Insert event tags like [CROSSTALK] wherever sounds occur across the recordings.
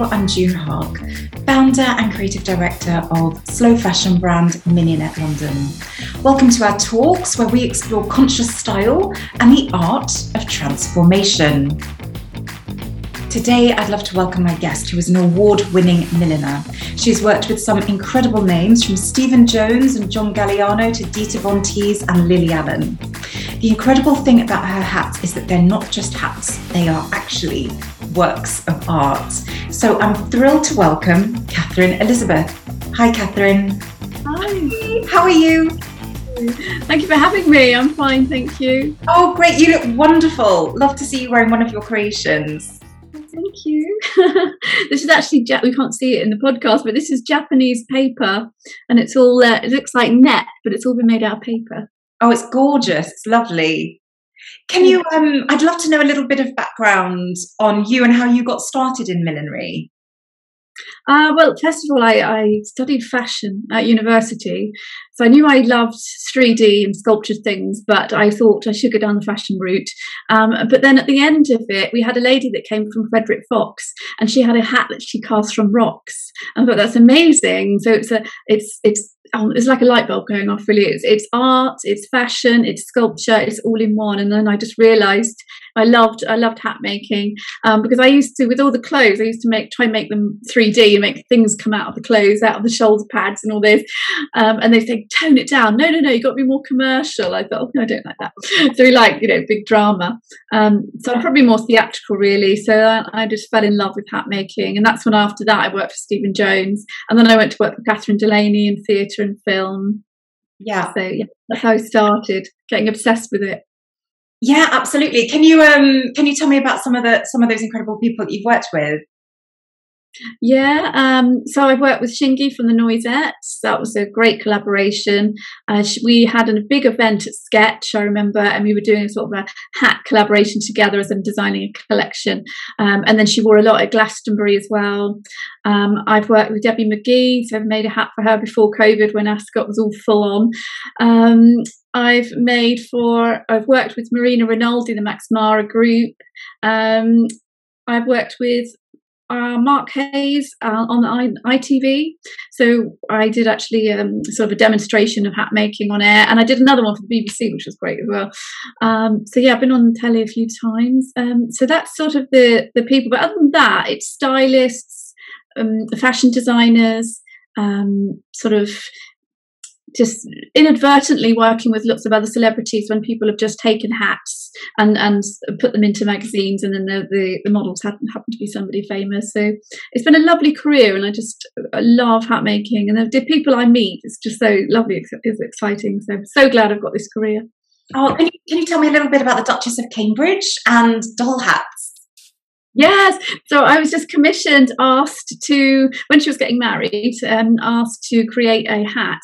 Joon Haque, founder and creative director of slow fashion brand Mignonnette London. Welcome to our talks where we explore conscious style and the art of transformation. Today, I'd love to welcome my guest, who is an award winning milliner. She's worked with some incredible names from Stephen Jones and John Galliano to Dita Von Teese and Lily Allen. The incredible thing about her hats is that they're not just hats, they are actually works of art. So I'm thrilled to welcome Katherine Elizabeth. Hi, Katherine. Hi. How are you? Thank you for having me. I'm fine, thank you. Oh, great. You look wonderful. Love to see you wearing one of your creations. Thank you. [LAUGHS] this is actually we can't see it in the podcast, but this is Japanese paper, and it's all uh, it looks like net, but it's all been made out of paper. Oh, it's gorgeous. It's lovely. Can you? Um, I'd love to know a little bit of background on you and how you got started in millinery. Uh, well, first of all, I, I, studied fashion at university. So I knew I loved 3D and sculptured things, but I thought I should go down the fashion route. Um, but then at the end of it, we had a lady that came from Frederick Fox and she had a hat that she cast from rocks. I thought that's amazing. So it's a, it's, it's, oh, it's like a light bulb going off really. It's, it's art, it's fashion, it's sculpture, it's all in one. And then I just realized I loved I loved hat making um, because I used to with all the clothes I used to make try and make them 3D and make things come out of the clothes out of the shoulder pads and all this um, and they say tone it down. No no no you got to be more commercial. I thought oh, no I don't like that. So we like you know big drama. Um, so I'm probably more theatrical really. So I, I, just fell in love with hat making and that's when after that I worked for Stephen Jones and then I went to work for Catherine Delaney in theatre and film. Yeah. So yeah that's how I started getting obsessed with it. Yeah, absolutely. Can you um can you tell me about some of the some of those incredible people that you've worked with? Yeah, um, so I've worked with Shingai from the Noisettes. That was a great collaboration. Uh, we had a big event at Sketch, I remember, and we were doing sort of a hat collaboration together as I'm designing a collection. Um, and then she wore a lot at Glastonbury as well. Um, I've worked with Debbie McGee, so I've made a hat for her before COVID when Ascot was all full on. Um, I've made for, I've worked with Marina Rinaldi, the Max Mara group. Um, I've worked with uh, Mark Heyes uh, on ITV. So I did actually um, sort of a demonstration of hat making on air, and I did another one for the BBC, which was great as well. Um, so yeah, I've been on telly a few times. Um, so that's sort of the the people. But other than that, it's stylists, um, fashion designers, um, sort of just inadvertently working with lots of other celebrities when people have just taken hats and and put them into magazines and then the the, the models happen, happen to be somebody famous. So it's been a lovely career and i just I love hat making and the, the people i meet it's just so lovely it's exciting. So I'm so glad i've got this career. Oh can you, can you tell me a little bit about the duchess of cambridge and doll hats? Yes. So I was just commissioned, asked to, when she was getting married, um, asked to create a hat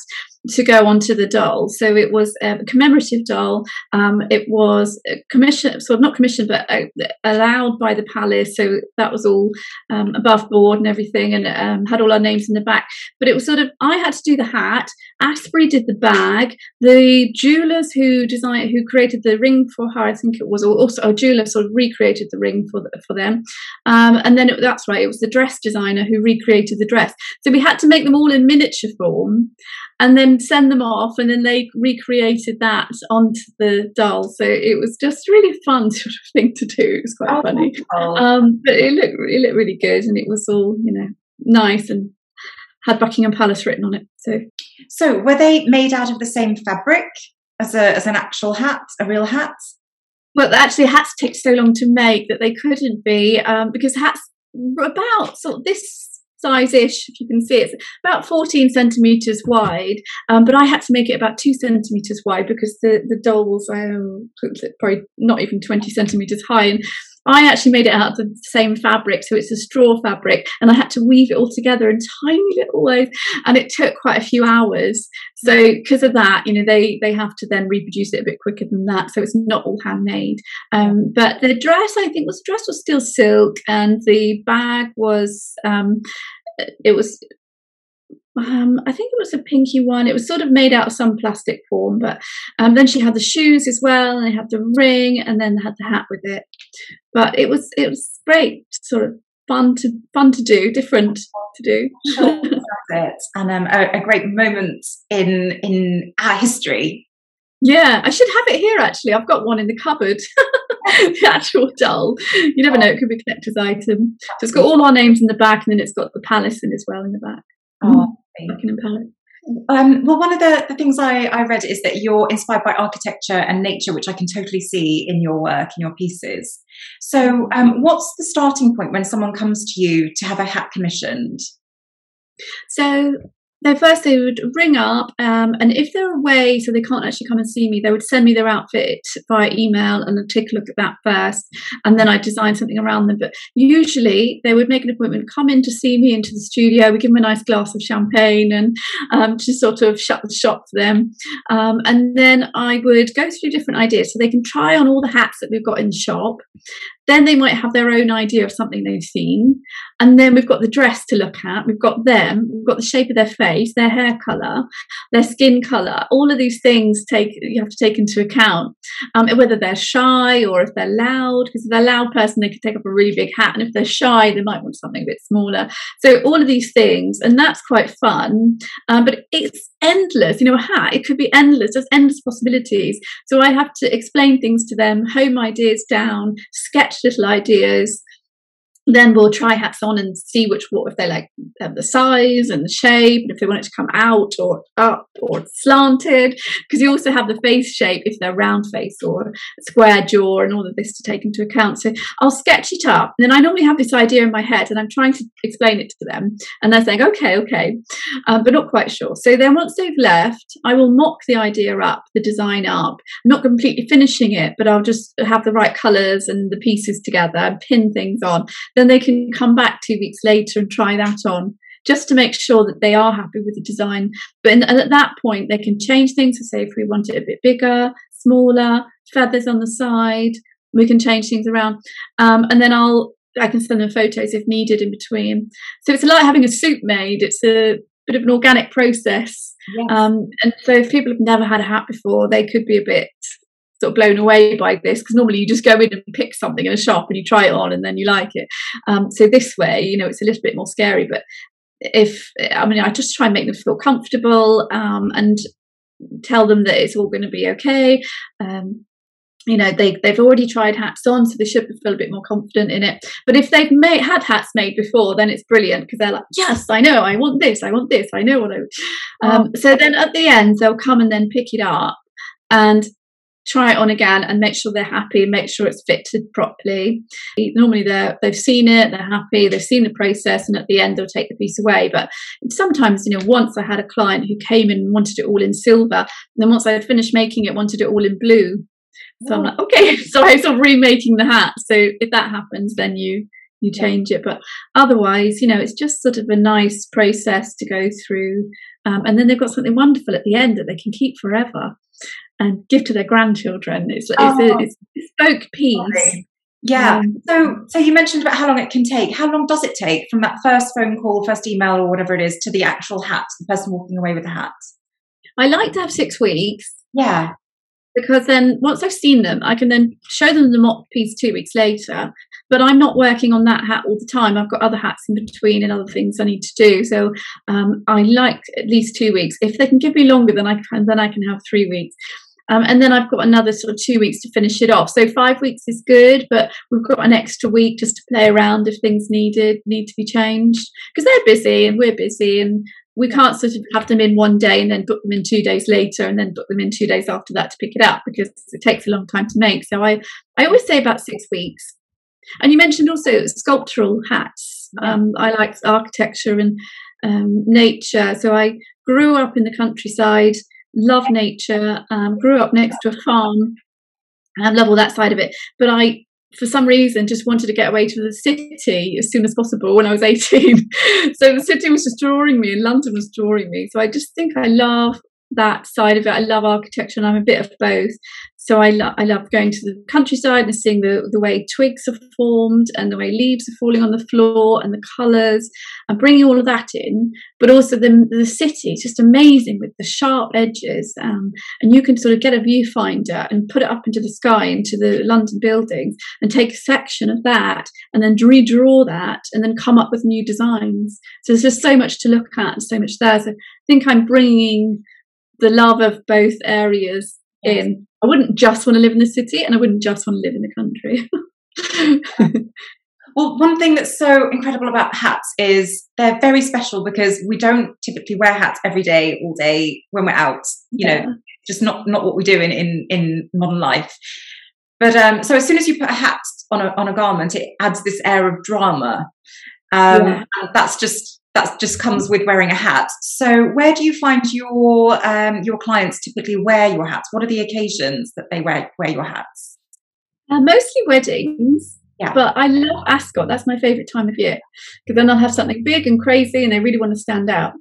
to go onto the doll. So it was a commemorative doll. Um, it was commissioned, sort of not commissioned, but uh, allowed by the palace. So that was all um, above board and everything, and um, had all our names in the back. But it was sort of I had to do the hat. Asprey did the bag. The jewelers who designed, who created the ring for her, I think it was also a jeweler sort of recreated the ring for the, for them. Um, and then it, that's right, it was the dress designer who recreated the dress. So we had to make them all in miniature form and then send them off and then they recreated that onto the doll. So it was just really fun [LAUGHS] sort of thing to do. It was quite oh, funny. um, but it looked, it looked really good and it was all you know nice and had buckingham palace written on it so. So were they made out of the same fabric as a as an actual hat a real hat? Well actually hats take so long to make that they couldn't be um, because hats about sort of this size-ish, if you can see, it's about 14 centimeters wide. Um, but I had to make it about two centimeters wide because the the doll was um, probably not even 20 centimeters high, and I actually made it out of the same fabric, so it's a straw fabric, and I had to weave it all together in tiny little ways, and it took quite a few hours. So because of that, you know, they they have to then reproduce it a bit quicker than that, so it's not all handmade. Um, but the dress, I think, was the dress was still silk, and the bag was um, it was um, I think it was a pinky one. It was sort of made out of some plastic form, but um, then she had the shoes as well, and they had the ring, and then had the hat with it. But it was it was great, sort of fun to fun to do, different to do. Sure, it, and um, a, a great moment in in our history. Yeah, I should have it here actually. I've got one in the cupboard. [LAUGHS] the actual doll. You never know; it could be a collector's item. So it's got all our names in the back, and then it's got the palace in as well in the back. Oh, Palace. Um, well, one of the, the things I, I read is that you're inspired by architecture and nature, which I can totally see in your work, in your pieces. So, um, what's the starting point when someone comes to you to have a hat commissioned? So, they first they would ring up um, and if they're away so they can't actually come and see me they would send me their outfit via email and I'd take a look at that first and then I'd design something around them. But usually they would make an appointment come in to see me into the studio we give them a nice glass of champagne and um, just sort of shut the shop for them. Um, and then I would go through different ideas. So they can try on all the hats that we've got in the shop then they might have their own idea of something they've seen. And then we've got the dress to look at. We've got them. We've got the shape of their face, their hair color, their skin color. All of these things take you have to take into account. Um, whether they're shy or if they're loud. Because if they're a loud person, they could take up a really big hat, and if they're shy, they might want something a bit smaller. So all of these things, and that's quite fun. Um, but it's endless. You know, a hat it could be endless. There's endless possibilities. So I have to explain things to them, home ideas down, sketch little ideas then we'll try hats on and see which what if they like the size and the shape and if they want it to come out or up or slanted because you also have the face shape if they're round face or square jaw and all of this to take into account. So i'll sketch it up. And then i normally have this idea in my head and i'm trying to explain it to them and they're saying okay okay um, but not quite sure. So then once they've left i will mock the idea up the design up I'm not completely finishing it but i'll just have the right colors and the pieces together and pin things on then they can come back two weeks later and try that on just to make sure that they are happy with the design. But in, at that point, they can change things. So, say if we want it a bit bigger, smaller, feathers on the side, we can change things around. Um, and then I'll I can send them photos if needed in between. So it's like having a suit made. It's a bit of an organic process. Yes. Um, and so if people have never had a hat before, they could be a bit sort of blown away by this because normally you just go in and pick something in a shop and you try it on and then you like it. Um, so this way, you know, it's a little bit more scary. But if I mean, I just try and make them feel comfortable um, and tell them that it's all going to be okay. Um, you know they they've already tried hats on so they should feel a bit more confident in it but if they've made had hats made before then it's brilliant because they're like yes i know i want this i want this i know what i um, so then at the end they'll come and then pick it up and try it on again and make sure they're happy make sure it's fitted properly. Normally they're they've seen it they're happy they've seen the process and at the end they'll take the piece away. But sometimes you know once i had a client who came in and wanted it all in silver and then once i had finished making it wanted it all in blue. So i'm like okay so i'm sort of remaking the hat. So if that happens then you you change it. But otherwise you know it's just sort of a nice process to go through um, and then they've got something wonderful at the end that they can keep forever and give to their grandchildren. It's, it's, oh, a, it's a bespoke piece. Sorry. Yeah. Um, so, so you mentioned about how long it can take. How long does it take from that first phone call, first email, or whatever it is, to the actual hat, the person walking away with the hat? I like to have six weeks. Yeah. Because then once I've seen them, I can then show them the mock piece two weeks later. But I'm not working on that hat all the time. I've got other hats in between and other things I need to do. So um, I like at least two weeks. If they can give me longer, then I can then I can have three weeks. Um, and then I've got another sort of two weeks to finish it off. So five weeks is good, but we've got an extra week just to play around if things needed need to be changed because they're busy and we're busy and we can't sort of have them in one day and then book them in two days later and then book them in two days after that to pick it up because it takes a long time to make. So I, I always say about six weeks. And you mentioned also sculptural hats. Um, I like architecture and um, nature. So I grew up in the countryside love nature, um, grew up next to a farm, and love all that side of it. But I, for some reason, just wanted to get away to the city as soon as possible when I was 18. [LAUGHS] so the city was just drawing me, and London was drawing me. So I just think I love that side of it. I love architecture and I'm a bit of both. So I, lo- I love going to the countryside and seeing the, the way twigs are formed and the way leaves are falling on the floor and the colours and bringing all of that in. But also the, the city, it's just amazing with the sharp edges. Um, and you can sort of get a viewfinder and put it up into the sky, into the London buildings and take a section of that and then redraw that and then come up with new designs. So there's just so much to look at so much there. So I think I'm bringing the love of both areas in. I wouldn't just want to live in the city and I wouldn't just want to live in the country. [LAUGHS] well, one thing that's so incredible about hats is they're very special because we don't typically wear hats every day, all day when we're out. You yeah. know, just not not what we do in in, in modern life. But um, so as soon as you put a hat on a on a garment, it adds this air of drama. Um, yeah. That's just that just comes with wearing a hat. So, where do you find your um, your clients typically wear your hats? What are the occasions that they wear wear your hats? Uh, mostly weddings. Yeah. But I love Ascot. That's my favourite time of year because then I'll have something big and crazy, and they really want to stand out.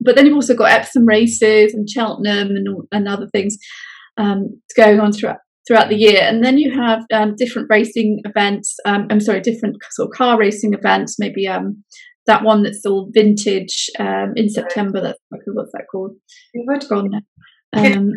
But then you've also got Epsom races and Cheltenham and, and other things um, going on throughout throughout the year. And then you have um, different racing events. Um, I'm sorry, different sort of car racing events. Maybe um, that one that's all vintage um, in September. That's what's that called? Gone. Um,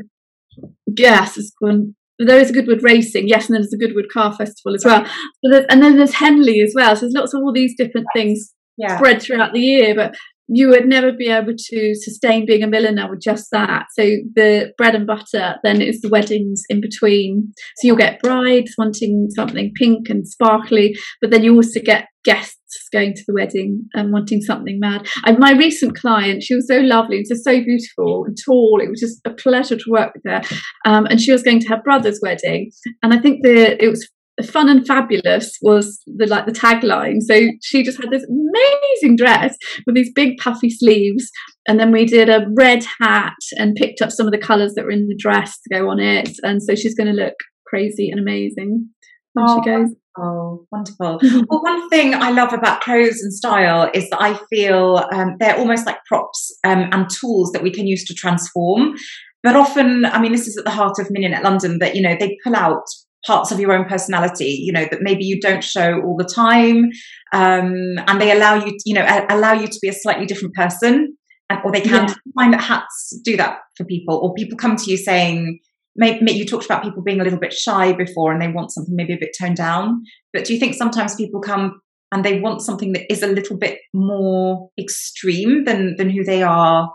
yes, it's gone. There is a Goodwood Racing, yes, and then there's a Goodwood Car Festival as well. So and then there's Henley as well. So there's lots of all these different things yeah. spread throughout the year. But you would never be able to sustain being a milliner with just that. So the bread and butter then is the weddings in between. So you'll get brides wanting something pink and sparkly, but then you also get guests going to the wedding and wanting something mad. And my recent client, she was so lovely, just so beautiful and tall. It was just a pleasure to work with her. Um, and she was going to her brother's wedding, and I think the it was fun and fabulous was the like the tagline so she just had this amazing dress with these big puffy sleeves and then we did a red hat and picked up some of the colors that were in the dress to go on it and so she's going to look crazy and amazing when oh, she goes Oh, wonderful. [LAUGHS] well, one thing I love about clothes and style is that I feel um, they're almost like props um, and tools that we can use to transform. But often, I mean, this is at the heart of Mignonnette London that, you know, they pull out parts of your own personality you know that maybe you don't show all the time um, and they allow you you know allow you to be a slightly different person and, or they can yeah. find that hats do that for people or people come to you saying maybe you talked about people being a little bit shy before and they want something maybe a bit toned down but do you think sometimes people come and they want something that is a little bit more extreme than than who they are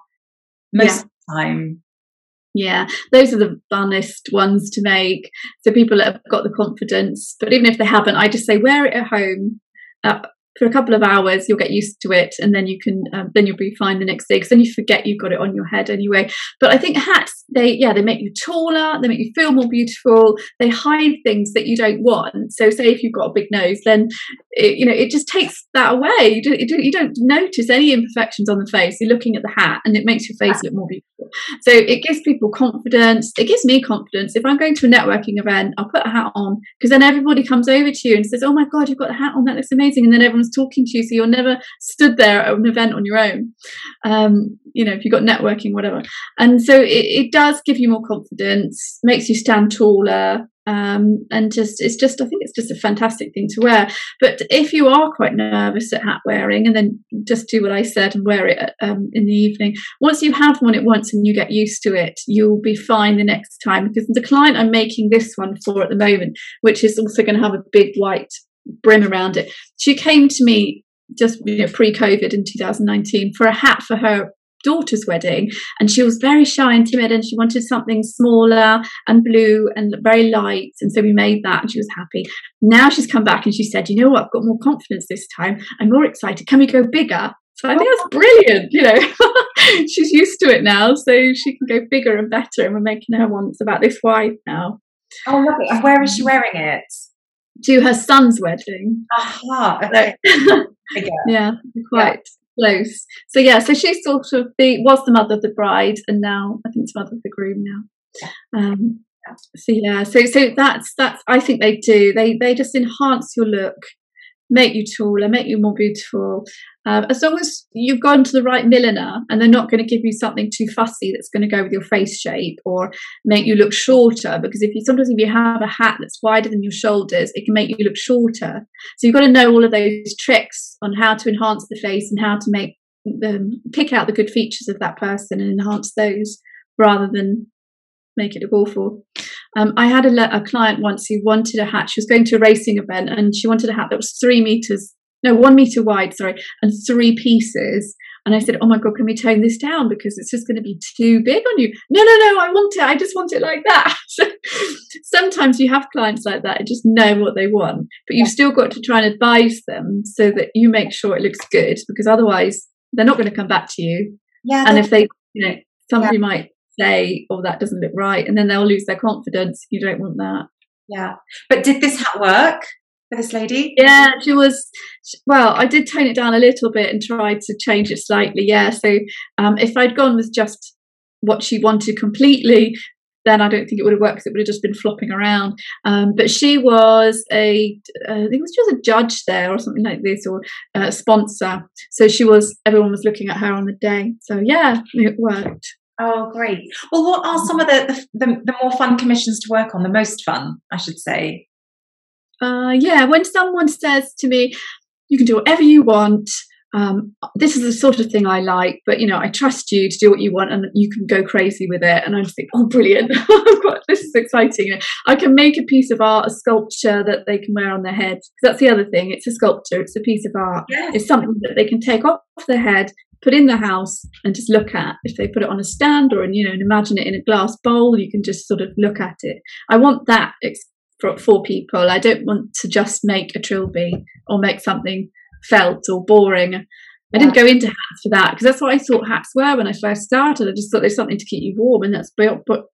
most yeah. of the time yeah, those are the funnest ones to make. So people that have got the confidence, but even if they haven't, I just say wear it at home. Uh, for a couple of hours you'll get used to it and then you can um, then you'll be fine the next day because then you forget you've got it on your head anyway but i think hats they yeah they make you taller they make you feel more beautiful they hide things that you don't want. So say if you've got a big nose then it, you know it just takes that away. You don't, you don't notice any imperfections on the face. You're looking at the hat and it makes your face look more beautiful. So it gives people confidence. It gives me confidence. If i'm going to a networking event i'll put a hat on because then everybody comes over to you and says oh my god you've got a hat on. That looks amazing. And then everyone's talking to you, so you're never stood there at an event on your own. Um, you know, if you've got networking, whatever. And so it, it does give you more confidence, makes you stand taller, um, and just it's just I think it's just a fantastic thing to wear. But if you are quite nervous at hat wearing, and then just do what I said and wear it um, in the evening. Once you have worn it once and you get used to it, you'll be fine the next time. Because the client I'm making this one for at the moment, which is also going to have a big white brim around it. She came to me just you know, pre-COVID in 2019 for a hat for her daughter's wedding and she was very shy and timid and she wanted something smaller and blue and very light and so we made that and she was happy. Now she's come back and she said you know what? I've got more confidence this time. I'm more excited. Can we go bigger? So i think that's brilliant you know. [LAUGHS] She's used to it now so she can go bigger and better and we're making her one that's about this wide now. Oh lovely and where is she wearing it? To her son's wedding. Aha, okay. [LAUGHS] yeah, quite. Close. So yeah, so she's sort of the was the mother of the bride, and now I think it's mother of the groom now. Um, so yeah, so so that's that's I think they do. They they just enhance your look. Make you taller, make you more beautiful. Uh, as long as you've gone to the right milliner and they're not going to give you something too fussy that's going to go with your face shape or make you look shorter. Because if you sometimes if you have a hat that's wider than your shoulders, it can make you look shorter. So you've got to know all of those tricks on how to enhance the face and how to make them pick out the good features of that person and enhance those rather than make it look awful. Um, I had a, a, client once who wanted a hat. She was going to a racing event and she wanted a hat that was three meters, no, one meter wide, sorry, and three pieces. And I said, Oh my God, can we tone this down? Because it's just going to be too big on you. No, no, no, I want it. I just want it like that. [LAUGHS] So sometimes you have clients like that and just know what they want, but you've still got to try and advise them so that you make sure it looks good because otherwise they're not going to come back to you. Yeah. And if they, you know, somebody yeah. might say, "Oh, that doesn't look right," and then they'll lose their confidence. You don't want that. Yeah, but did this hat work for this lady? Yeah, she was. Well, I did tone it down a little bit and tried to change it slightly. Yeah, so um, if I'd gone with just what she wanted completely, then I don't think it would have worked because it would have just been flopping around. Um, but she was a, uh, I think she was just a judge there or something like this, or a sponsor. So she was, everyone was looking at her on the day. So yeah, it worked. Oh, great. Well, what are some of the, the, the, more fun commissions to work on? The most fun, I should say. Uh, yeah, when someone says to me, you can do whatever you want, um, this is the sort of thing I like, but you know, I trust you to do what you want and you can go crazy with it. And I just think, oh, brilliant. [LAUGHS] this is exciting. You know, I can make a piece of art, a sculpture that they can wear on their head. That's the other thing. It's a sculpture, it's a piece of art. Yes. It's something that they can take off their head, put in the house and just look at. If they put it on a stand or, and you know, and imagine it in a glass bowl, you can just sort of look at it. I want that for, for people. I don't want to just make a trilby or make something felt or boring. I didn't go into hats for that because that's what I thought hats were when I first started. I just thought there's something to keep you warm, and that's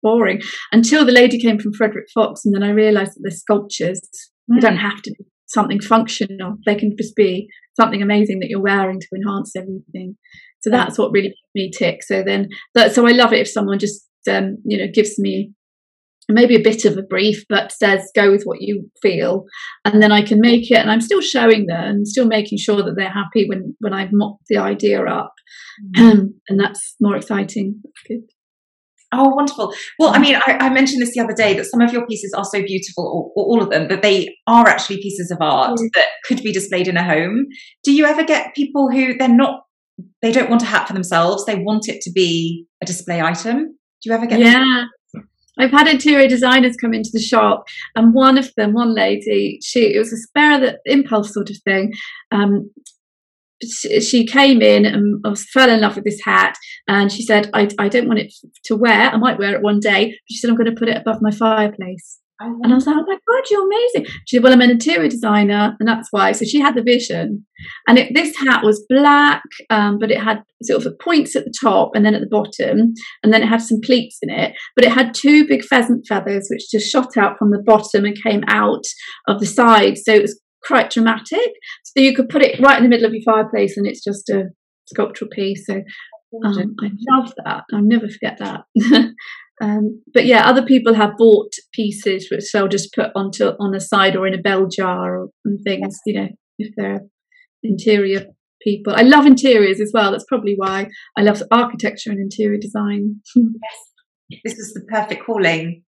boring. Until the lady came from Frederick Fox, and then I realised that they're sculptures. Mm. They don't have to be something functional. They can just be something amazing that you're wearing to enhance everything. So that's what really me tick. So then, that, so I love it if someone just um, you know gives me maybe a bit of a brief, but says go with what you feel, and then I can make it. And I'm still showing them and still making sure that they're happy when when I've mocked the idea up, mm-hmm. and that's more exciting. That's good. Oh, wonderful. Well, I mean, I, I, mentioned this the other day that some of your pieces are so beautiful, or, or all of them, that they are actually pieces of art mm. that could be displayed in a home. Do you ever get people who they're not, they don't want a hat for themselves, they want it to be a display item? Do you ever get Yeah. I've had interior designers come into the shop, and one of them, one lady, she it was a spare the impulse sort of thing. Um, she came in and I fell in love with this hat and she said I, I don't want it to wear I might wear it one day she said I'm going to put it above my fireplace and I was like, oh my God, you're amazing. She said, well, I'm an interior designer, and that's why. So she had the vision. And it, this hat was black, um, but it had sort of points at the top and then at the bottom, and then it had some pleats in it. But it had two big pheasant feathers, which just shot out from the bottom and came out of the side. So it was quite dramatic. So you could put it right in the middle of your fireplace, and it's just a sculptural piece. So um, I love that. I'll never forget that. [LAUGHS] um, but yeah, other people have bought pieces which they'll just put onto on a side or in a bell jar or, and things. You know, if they're interior people. I love interiors as well. That's probably why I love architecture and interior design. [LAUGHS] yes, this is the perfect calling.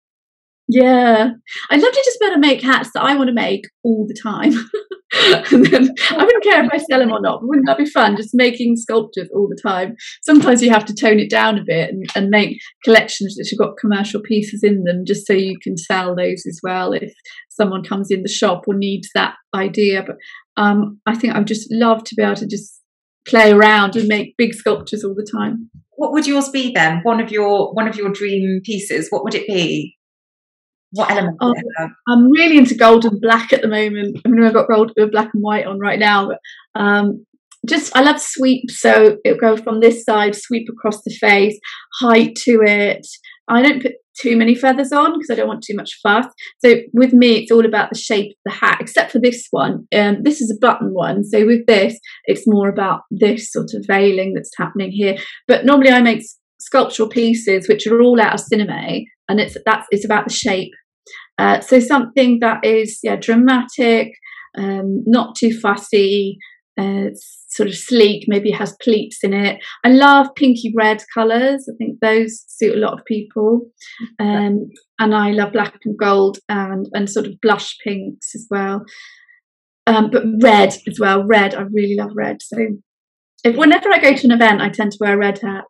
Yeah, I'd love to just be able to make hats that I want to make all the time. [LAUGHS] and then I wouldn't care if I sell them or not. Wouldn't that be fun? Just making sculptures all the time. Sometimes you have to tone it down a bit and, and make collections that have got commercial pieces in them, just so you can sell those as well if someone comes in the shop or needs that idea. But um, I think I'd just love to be able to just play around and make big sculptures all the time. What would yours be then? One of your one of your dream pieces? What would it be? What element? Oh, I'm really into gold and black at the moment. I mean, I've got gold, uh, black and white on right now, but um, just I love sweep. So it'll go from this side, sweep across the face, height to it. I don't put too many feathers on because I don't want too much fuss. So with me, it's all about the shape of the hat, except for this one. Um, this is a button one. So with this, it's more about this sort of veiling that's happening here. But normally I make sculptural pieces which are all out of sinamay and it's that's it's about the shape uh, so something that is yeah dramatic um, not too fussy, uh, sort of sleek, maybe has pleats in it. I love pinky red colours. I think those suit a lot of people. Um, and I love black and gold and, and sort of blush pinks as well. Um, but red as well. Red, I really love red. So if, whenever I go to an event, I tend to wear a red hat.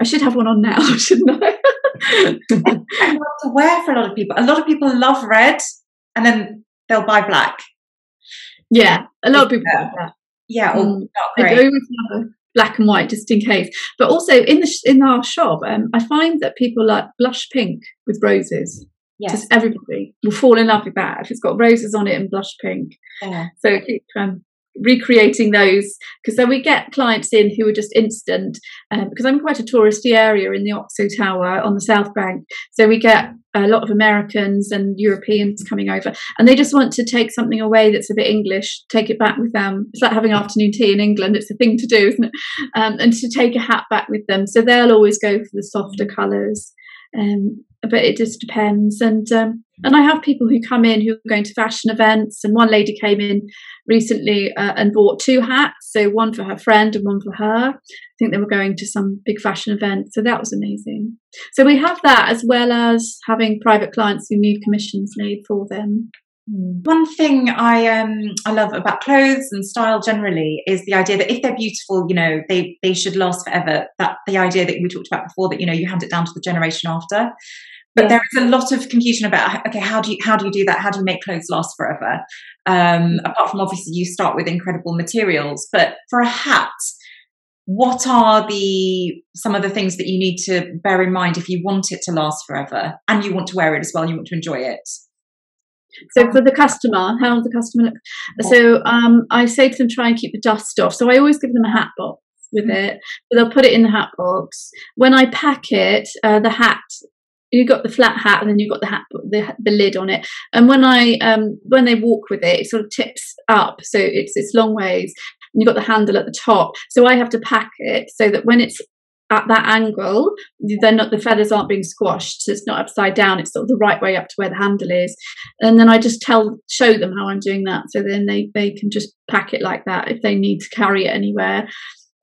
I should have one on now, [LAUGHS] shouldn't I? To wear for a lot of people. A lot of people love red and then they'll buy black. Yeah, a lot of people yeah. Yeah, or have a black and white just in case. But also in the in our shop, um, I find that people like blush pink with roses. Yes. Just everybody will fall in love with that if it's got roses on it and blush pink. Yeah. So keep um, recreating those because then we get clients in who are just instant um, because I'm quite a touristy area in the Oxo Tower on the South Bank. So we get a lot of Americans and Europeans coming over and they just want to take something away that's a bit English take it back with them. It's like having afternoon tea in England it's a thing to do isn't it? Um, and to take a hat back with them. So they'll always go for the softer colours um, but it just depends. And um, and I have people who come in who are going to fashion events. And one lady came in recently uh, and bought two hats, so one for her friend and one for her. I think they were going to some big fashion event, so that was amazing. So we have that as well as having private clients who need commissions made for them. Hmm. One thing I um I love about clothes and style generally is the idea that if they're beautiful, you know, they they should last forever. That the idea that we talked about before that you know you hand it down to the generation after. But yeah. there is a lot of confusion about okay, how do you how do you do that? How do you make clothes last forever? Um, apart from obviously you start with incredible materials, but for a hat, what are the some of the things that you need to bear in mind if you want it to last forever and you want to wear it as well, you want to enjoy it? So for the customer, how the customer look. So um, I say to them, try and keep the dust off. So I always give them a hat box with mm-hmm. it. So they'll put it in the hat box. When I pack it, uh, the hat you've got the flat hat and then you've got the hat the, the lid on it and when i um when they walk with it it sort of tips up so it's it's long ways and you've got the handle at the top so i have to pack it so that when it's at that angle, they're not the feathers aren't being squashed, so it's not upside down. It's sort of the right way up to where the handle is, and then I just tell show them how I'm doing that, so then they they can just pack it like that if they need to carry it anywhere.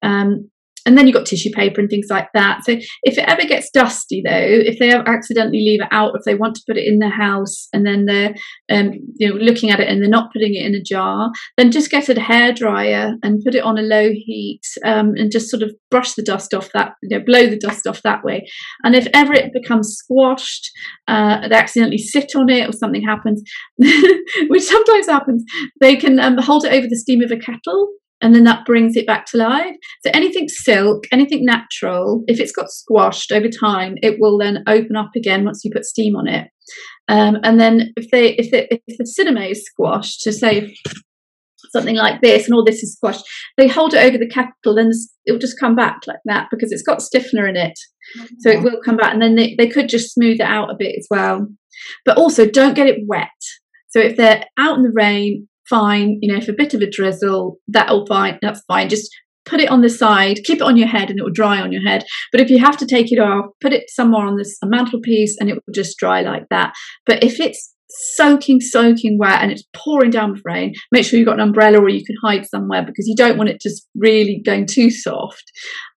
Um, and then you've got tissue paper and things like that. So if it ever gets dusty, though, if they accidentally leave it out, if they want to put it in their house and then they're um, you know looking at it and they're not putting it in a jar, then just get a hair dryer and put it on a low heat um, and just sort of brush the dust off that, you know, blow the dust off that way. And if ever it becomes squashed, uh, they accidentally sit on it or something happens, [LAUGHS] which sometimes happens, they can um, hold it over the steam of a kettle and then that brings it back to life. So anything silk, anything natural, if it's got squashed over time, it will then open up again once you put steam on it. Um, and then if they if, they, if the sinamay is squashed, to say something like this and all this is squashed, they hold it over the kettle and it will just come back like that because it's got stiffener in it. Mm-hmm. So it will come back and then they, they could just smooth it out a bit as well. But also don't get it wet. So if they're out in the rain, fine. You know, if a bit of a drizzle, that'll fine. That's fine. Just put it on the side, keep it on your head, and it will dry on your head. But if you have to take it off, put it somewhere on this a mantelpiece, and it will just dry like that. But if it's soaking, soaking wet and it's pouring down with rain, make sure you've got an umbrella or you can hide somewhere because you don't want it just really going too soft.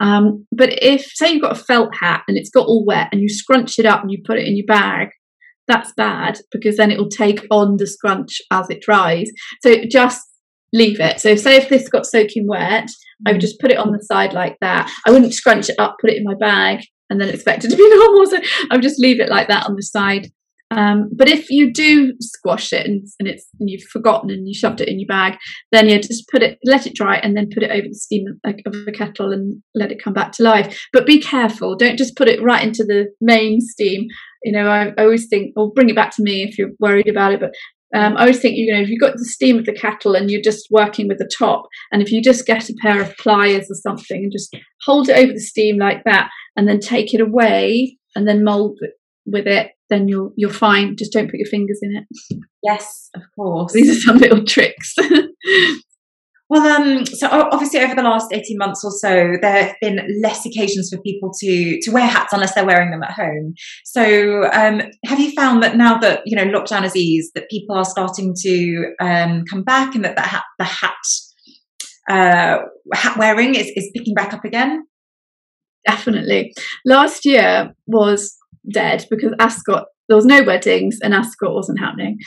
Um, but if, say, you've got a felt hat and it's got all wet and you scrunch it up and you put it in your bag, that's bad because then it will take on the scrunch as it dries. So just leave it. So say if this got soaking wet, I would mm. just put it on the side like that. I wouldn't scrunch it up, put it in my bag, and then expect it to be [LAUGHS] normal. So I would just leave it like that on the side. Um, but if you do squash it and, and it's and you've forgotten and you shoved it in your bag, then yeah, just put it, let it dry, and then put it over the steam of a kettle and let it come back to life. But be careful; don't just put it right into the main steam. You know, I, I always think, or bring it back to me if you're worried about it. But um, I always think, you know, if you've got the steam of the kettle and you're just working with the top, and if you just get a pair of pliers or something and just hold it over the steam like that, and then take it away and then mold it with it, then you're you're fine. Just don't put your fingers in it. Yes, of course. These are some little tricks. [LAUGHS] Well, um, so obviously over the last 18 months or so, there have been less occasions for people to to wear hats unless they're wearing them at home. So um, have you found that now that, you know, lockdown has eased, that people are starting to um, come back and that the hat, the hat, uh, hat wearing is, is picking back up again? Definitely. Last year was dead because Ascot, there was no weddings and Ascot wasn't happening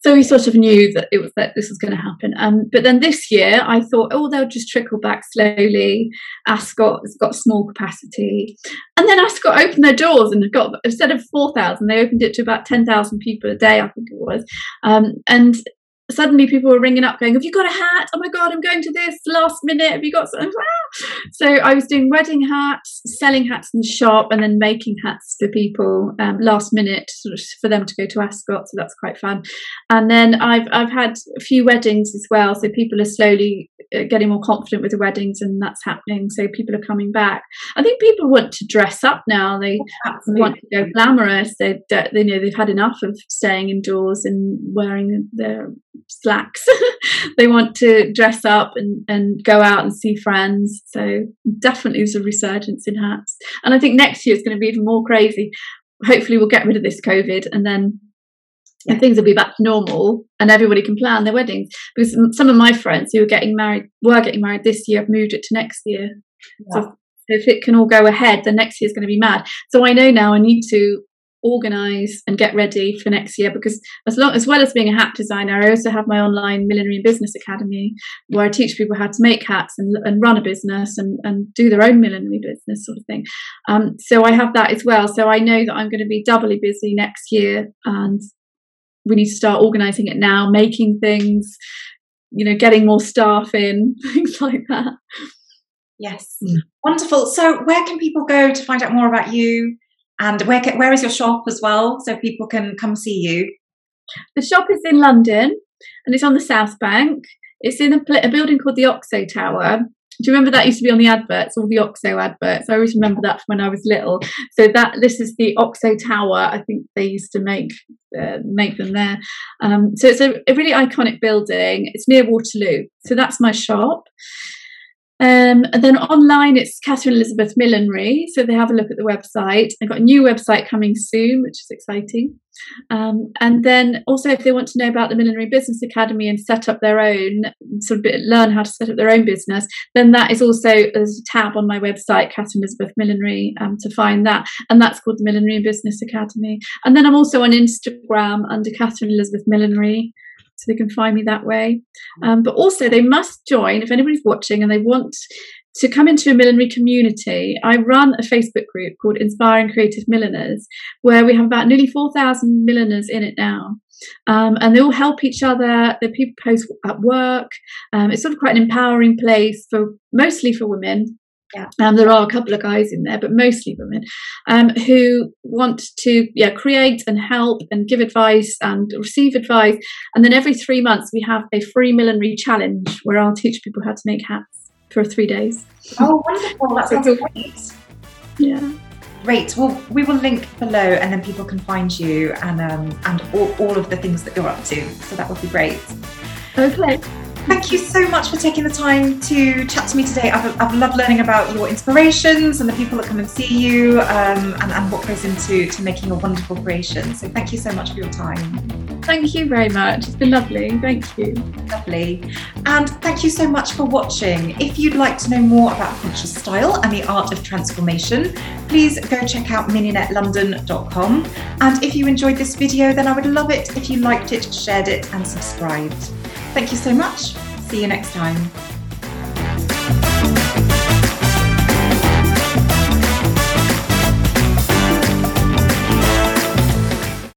so we sort of knew that it was that this was going to happen. Um, but then this year, I thought, oh, they'll just trickle back slowly. Ascot has got small capacity, and then Ascot opened their doors and got instead of four thousand, they opened it to about ten thousand people a day, I think it was. Um, and suddenly people were ringing up going, Have you got a hat? Oh my God, I'm going to this last minute. Have you got something? [LAUGHS] So I was doing wedding hats, selling hats in the shop, and then making hats for people um, last minute sort of for them to go to Ascot. So that's quite fun. And then I've I've had a few weddings as well. So people are slowly uh, getting more confident with the weddings, and that's happening. So people are coming back. I think people want to dress up now. They Absolutely. want to go glamorous. They, they know they've had enough of staying indoors and wearing their slacks. [LAUGHS] they want to dress up and, and go out and see friends. So definitely there's a resurgence in hats. And I think next year is going to be even more crazy. Hopefully we'll get rid of this COVID and then yeah. things will be back to normal and everybody can plan their weddings. Because some of my friends who are getting married were getting married this year have moved it to next year. Yeah. So if it can all go ahead, then next year is going to be mad. So I know now I need to organize and get ready for next year because as long as well as being a hat designer i also have my online millinery and business academy where i teach people how to make hats and, and run a business and, and do their own millinery business sort of thing. Um, so i have that as well. So i know that i'm going to be doubly busy next year and we need to start organizing it now making things you know getting more staff in [LAUGHS] things like that. Yes. Mm. wonderful. So where can people go to find out more about you and where where is your shop as well, so people can come see you? The shop is in London, and it's on the South Bank. It's in a, a building called the Oxo Tower. Do you remember that used to be on the adverts, all the Oxo adverts? I always remember that from when I was little. So that this is the Oxo Tower. I think they used to make uh, make them there. Um, so it's a, a, really iconic building. It's near Waterloo. So that's my shop. Um, and then online, it's Katherine Elizabeth Millinery. So they have a look at the website. They've got a new website coming soon, which is exciting. Um, and then also, if they want to know about the Millinery Business Academy and set up their own, sort of learn how to set up their own business, then that is also there's a tab on my website, Katherine Elizabeth Millinery, um, to find that. And that's called the Millinery Business Academy. And then I'm also on Instagram under Katherine Elizabeth Millinery so they can find me that way. Um, but also, they must join if anybody's watching and they want to come into a millinery community. I run a Facebook group called Inspiring Creative Milliners, where we have about nearly 4,000 milliners in it now. Um, and they all help each other. The people post at work. Um, it's sort of quite an empowering place for mostly for women yeah. Um, there are a couple of guys in there, but mostly women um, who want to yeah create and help and give advice and receive advice. And then every three months we have a free millinery challenge where I'll teach people how to make hats for three days. Oh, wonderful! That sounds great. Yeah. Great. Well, we will link below, and then people can find you and um, and all, all of the things that you're up to. So that would be great. Okay. Thank you so much for taking the time to chat to me today. I've, I've loved learning about your inspirations and the people that come and see you um, and, and what goes into to making a wonderful creation. So thank you so much for your time. Thank you very much. It's been lovely. Thank you. Lovely. And thank you so much for watching. If you'd like to know more about conscious style and the art of transformation, please go check out mignonnettelondon.com. And if you enjoyed this video, then I would love it if you liked it, shared it, and subscribed. Thank you so much. See you next time.